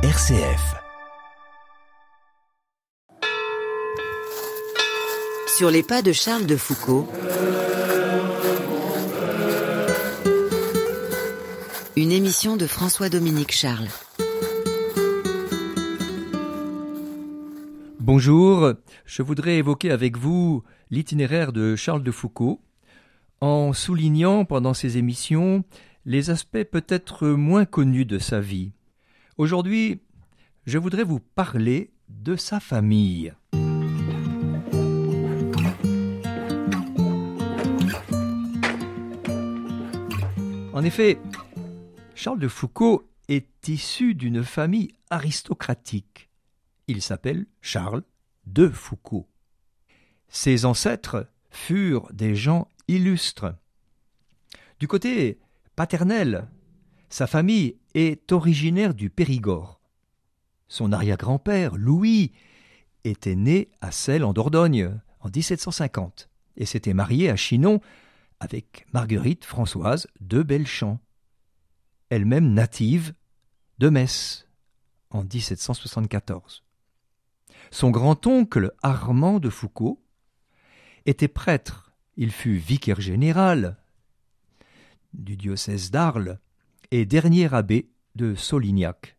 RCF. Sur les pas de Charles de Foucault. Une émission de François-Dominique Charles. Bonjour, je voudrais évoquer avec vous l'itinéraire de Charles de Foucault en soulignant pendant ces émissions les aspects peut-être moins connus de sa vie. Aujourd'hui, je voudrais vous parler de sa famille. En effet, Charles de Foucault est issu d'une famille aristocratique. Il s'appelle Charles de Foucault. Ses ancêtres furent des gens illustres. Du côté paternel, sa famille est originaire du Périgord. Son arrière-grand-père, Louis, était né à Celle en Dordogne en 1750 et s'était marié à Chinon avec Marguerite Françoise de Belchamp, elle-même native de Metz en 1774. Son grand-oncle Armand de Foucault était prêtre, il fut vicaire général du diocèse d'Arles et dernier abbé de Solignac.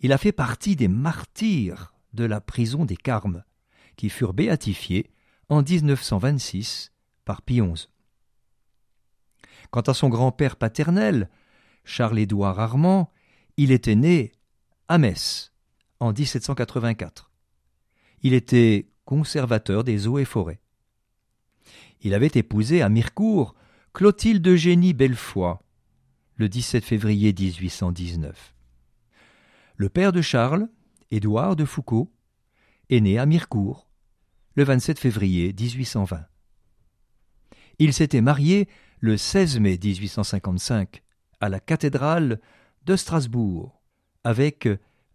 Il a fait partie des martyrs de la prison des Carmes, qui furent béatifiés en 1926 par Pie XI. Quant à son grand-père paternel, Charles-Édouard Armand, il était né à Metz en 1784. Il était conservateur des eaux et forêts. Il avait épousé à Mirecourt Clotilde Eugénie Bellefoy le 17 février 1819. Le père de Charles, Édouard de Foucault, est né à Mirecourt le 27 février 1820. Il s'était marié le 16 mai 1855 à la cathédrale de Strasbourg avec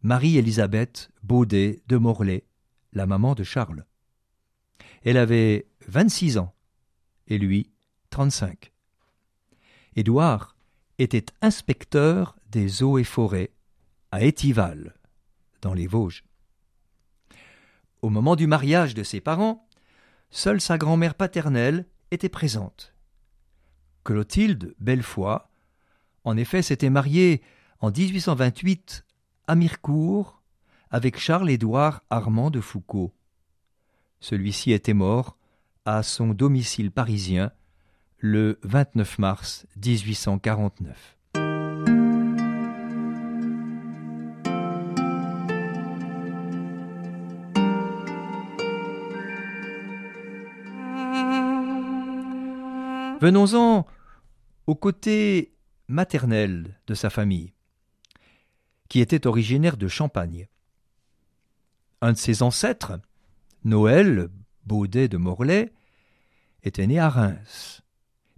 Marie-Élisabeth Baudet de Morlaix, la maman de Charles. Elle avait 26 ans et lui 35. Édouard était inspecteur des eaux et forêts à Étival, dans les Vosges. Au moment du mariage de ses parents, seule sa grand-mère paternelle était présente. Clotilde Bellefoy, en effet, s'était mariée en 1828 à Mirecourt avec Charles-Édouard Armand de Foucault. Celui-ci était mort à son domicile parisien le 29 mars 1849. Venons-en au côté maternel de sa famille, qui était originaire de Champagne. Un de ses ancêtres, Noël Baudet de Morlaix, était né à Reims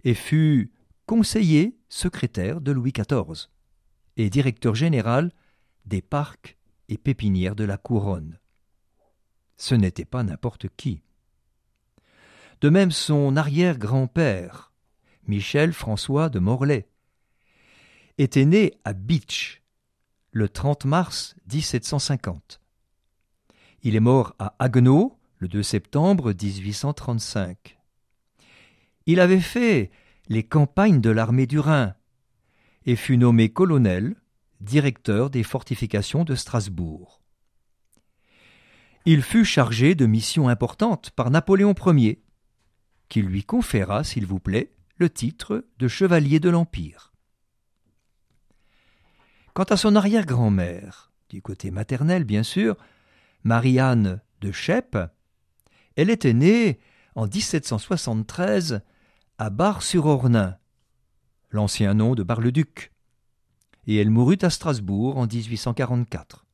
et fut conseiller secrétaire de Louis XIV et directeur général des parcs et pépinières de la couronne. Ce n'était pas n'importe qui. De même son arrière-grand-père, Michel François de Morlaix, était né à Bitch le 30 mars 1750. Il est mort à Haguenau le 2 septembre 1835. Il avait fait les campagnes de l'armée du Rhin et fut nommé colonel, directeur des fortifications de Strasbourg. Il fut chargé de missions importantes par Napoléon Ier, qui lui conféra, s'il vous plaît, le titre de chevalier de l'Empire. Quant à son arrière-grand-mère, du côté maternel bien sûr, Marianne de Chèpe, elle était née en 1773 à Bar-sur-Ornain, l'ancien nom de Bar-le-Duc, et elle mourut à Strasbourg en 1844.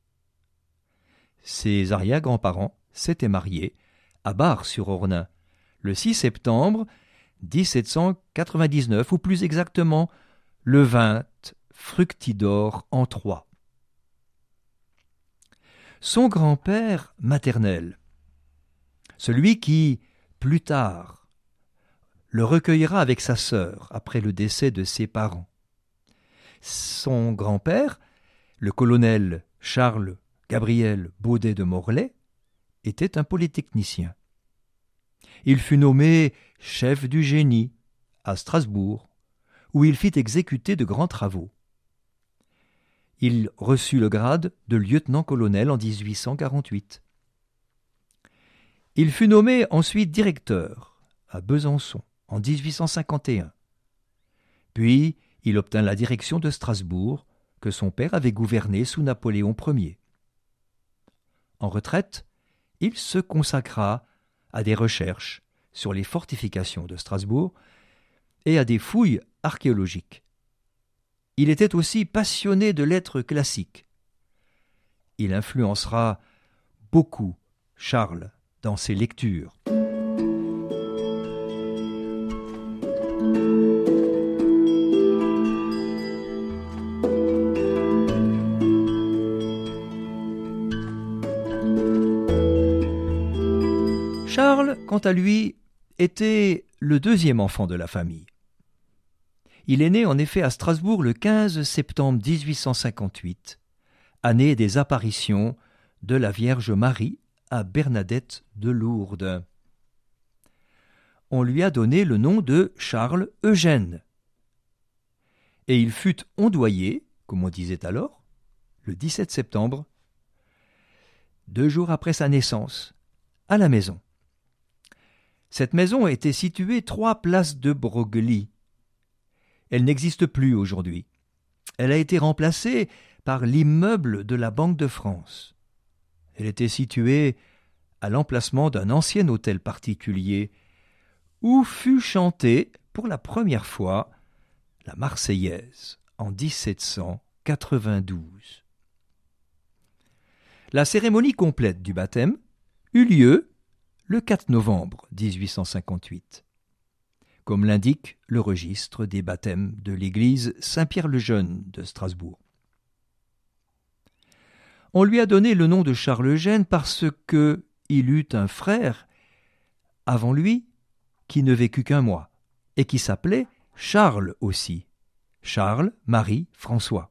Ses arrière-grands-parents s'étaient mariés à Bar-sur-Ornain le 6 septembre 1799, ou plus exactement le 20 Fructidor en Troie. Son grand-père maternel, celui qui, plus tard, le recueillera avec sa sœur après le décès de ses parents. Son grand-père, le colonel Charles Gabriel Baudet de Morlaix était un polytechnicien. Il fut nommé chef du génie à Strasbourg, où il fit exécuter de grands travaux. Il reçut le grade de lieutenant-colonel en 1848. Il fut nommé ensuite directeur à Besançon en 1851. Puis il obtint la direction de Strasbourg, que son père avait gouverné sous Napoléon Ier. En retraite, il se consacra à des recherches sur les fortifications de Strasbourg et à des fouilles archéologiques. Il était aussi passionné de lettres classiques. Il influencera beaucoup Charles dans ses lectures. Charles, quant à lui, était le deuxième enfant de la famille. Il est né en effet à Strasbourg le 15 septembre 1858, année des apparitions de la Vierge Marie à Bernadette de Lourdes. On lui a donné le nom de Charles Eugène. Et il fut ondoyé, comme on disait alors, le 17 septembre, deux jours après sa naissance, à la maison. Cette maison était située trois places de Broglie. Elle n'existe plus aujourd'hui. Elle a été remplacée par l'immeuble de la Banque de France. Elle était située à l'emplacement d'un ancien hôtel particulier où fut chantée pour la première fois la Marseillaise en 1792. La cérémonie complète du baptême eut lieu le 4 novembre 1858, comme l'indique le registre des baptêmes de l'église Saint-Pierre-le-Jeune de Strasbourg. On lui a donné le nom de Charles Eugène parce que il eut un frère avant lui qui ne vécut qu'un mois et qui s'appelait Charles aussi. Charles, Marie, François.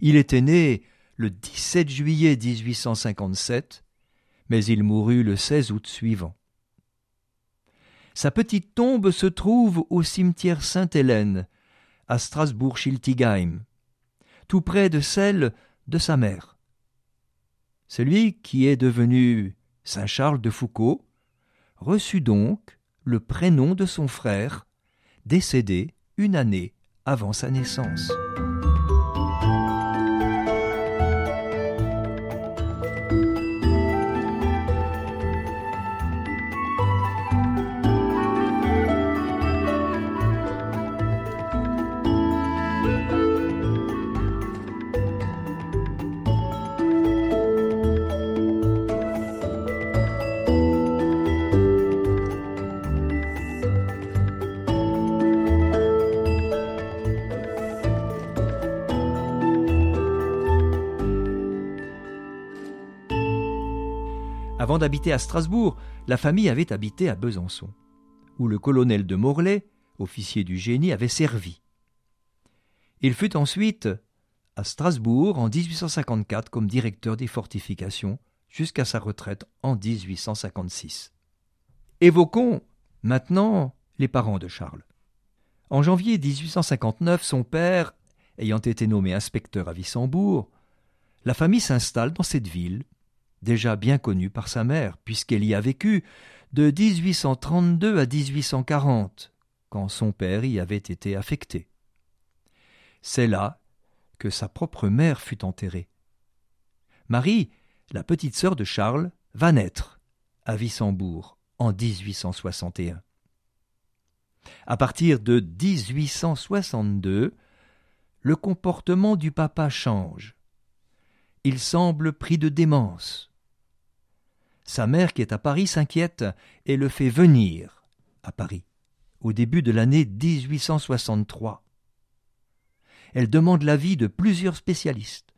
Il était né le 17 juillet 1857 mais il mourut le 16 août suivant. Sa petite tombe se trouve au cimetière Sainte-Hélène, à Strasbourg-Schiltigheim, tout près de celle de sa mère. Celui qui est devenu Saint Charles de Foucault reçut donc le prénom de son frère, décédé une année avant sa naissance. D'habiter à Strasbourg, la famille avait habité à Besançon, où le colonel de Morlaix, officier du génie, avait servi. Il fut ensuite à Strasbourg en 1854 comme directeur des fortifications jusqu'à sa retraite en 1856. Évoquons maintenant les parents de Charles. En janvier 1859, son père ayant été nommé inspecteur à Wissembourg, la famille s'installe dans cette ville déjà bien connue par sa mère, puisqu'elle y a vécu de 1832 à 1840, quand son père y avait été affecté. C'est là que sa propre mère fut enterrée. Marie, la petite sœur de Charles, va naître à Wissembourg en 1861. À partir de 1862, le comportement du papa change. Il semble pris de démence. Sa mère, qui est à Paris, s'inquiète et le fait venir à Paris au début de l'année 1863. Elle demande l'avis de plusieurs spécialistes.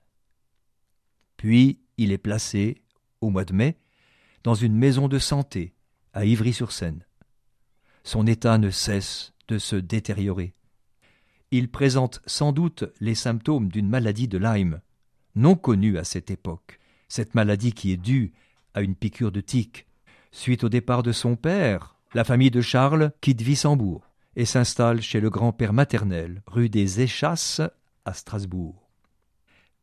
Puis il est placé, au mois de mai, dans une maison de santé à Ivry-sur-Seine. Son état ne cesse de se détériorer. Il présente sans doute les symptômes d'une maladie de Lyme, non connu à cette époque. Cette maladie qui est due à une piqûre de tique. Suite au départ de son père, la famille de Charles quitte Wissembourg et s'installe chez le grand-père maternel, rue des Échasses, à Strasbourg.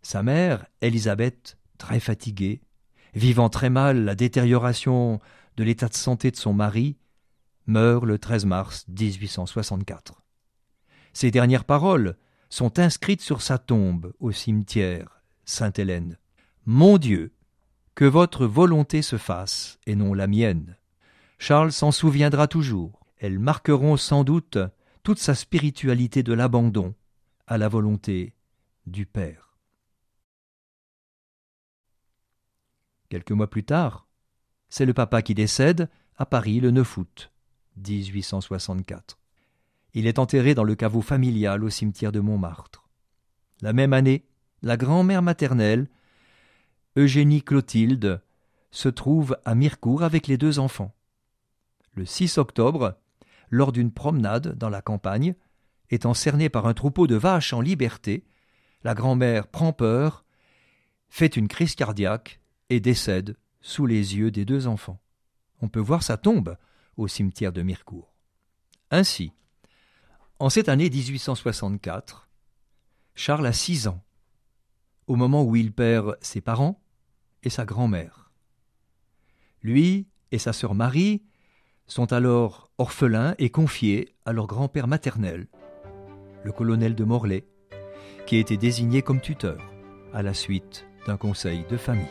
Sa mère, Élisabeth, très fatiguée, vivant très mal la détérioration de l'état de santé de son mari, meurt le 13 mars 1864. Ses dernières paroles sont inscrites sur sa tombe au cimetière Sainte-Hélène. Mon Dieu, que votre volonté se fasse et non la mienne. Charles s'en souviendra toujours. Elles marqueront sans doute toute sa spiritualité de l'abandon à la volonté du Père. Quelques mois plus tard, c'est le papa qui décède à Paris le 9 août 1864. Il est enterré dans le caveau familial au cimetière de Montmartre. La même année, la grand-mère maternelle, Eugénie Clotilde, se trouve à Mirecourt avec les deux enfants. Le 6 octobre, lors d'une promenade dans la campagne, étant cernée par un troupeau de vaches en liberté, la grand-mère prend peur, fait une crise cardiaque et décède sous les yeux des deux enfants. On peut voir sa tombe au cimetière de Mirecourt. Ainsi, en cette année 1864, Charles a six ans, au moment où il perd ses parents et sa grand-mère. Lui et sa sœur Marie sont alors orphelins et confiés à leur grand-père maternel, le colonel de Morlaix, qui a été désigné comme tuteur à la suite d'un conseil de famille.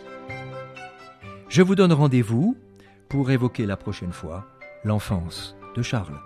Je vous donne rendez-vous pour évoquer la prochaine fois l'enfance de Charles.